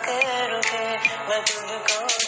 करोगे मैं तुमको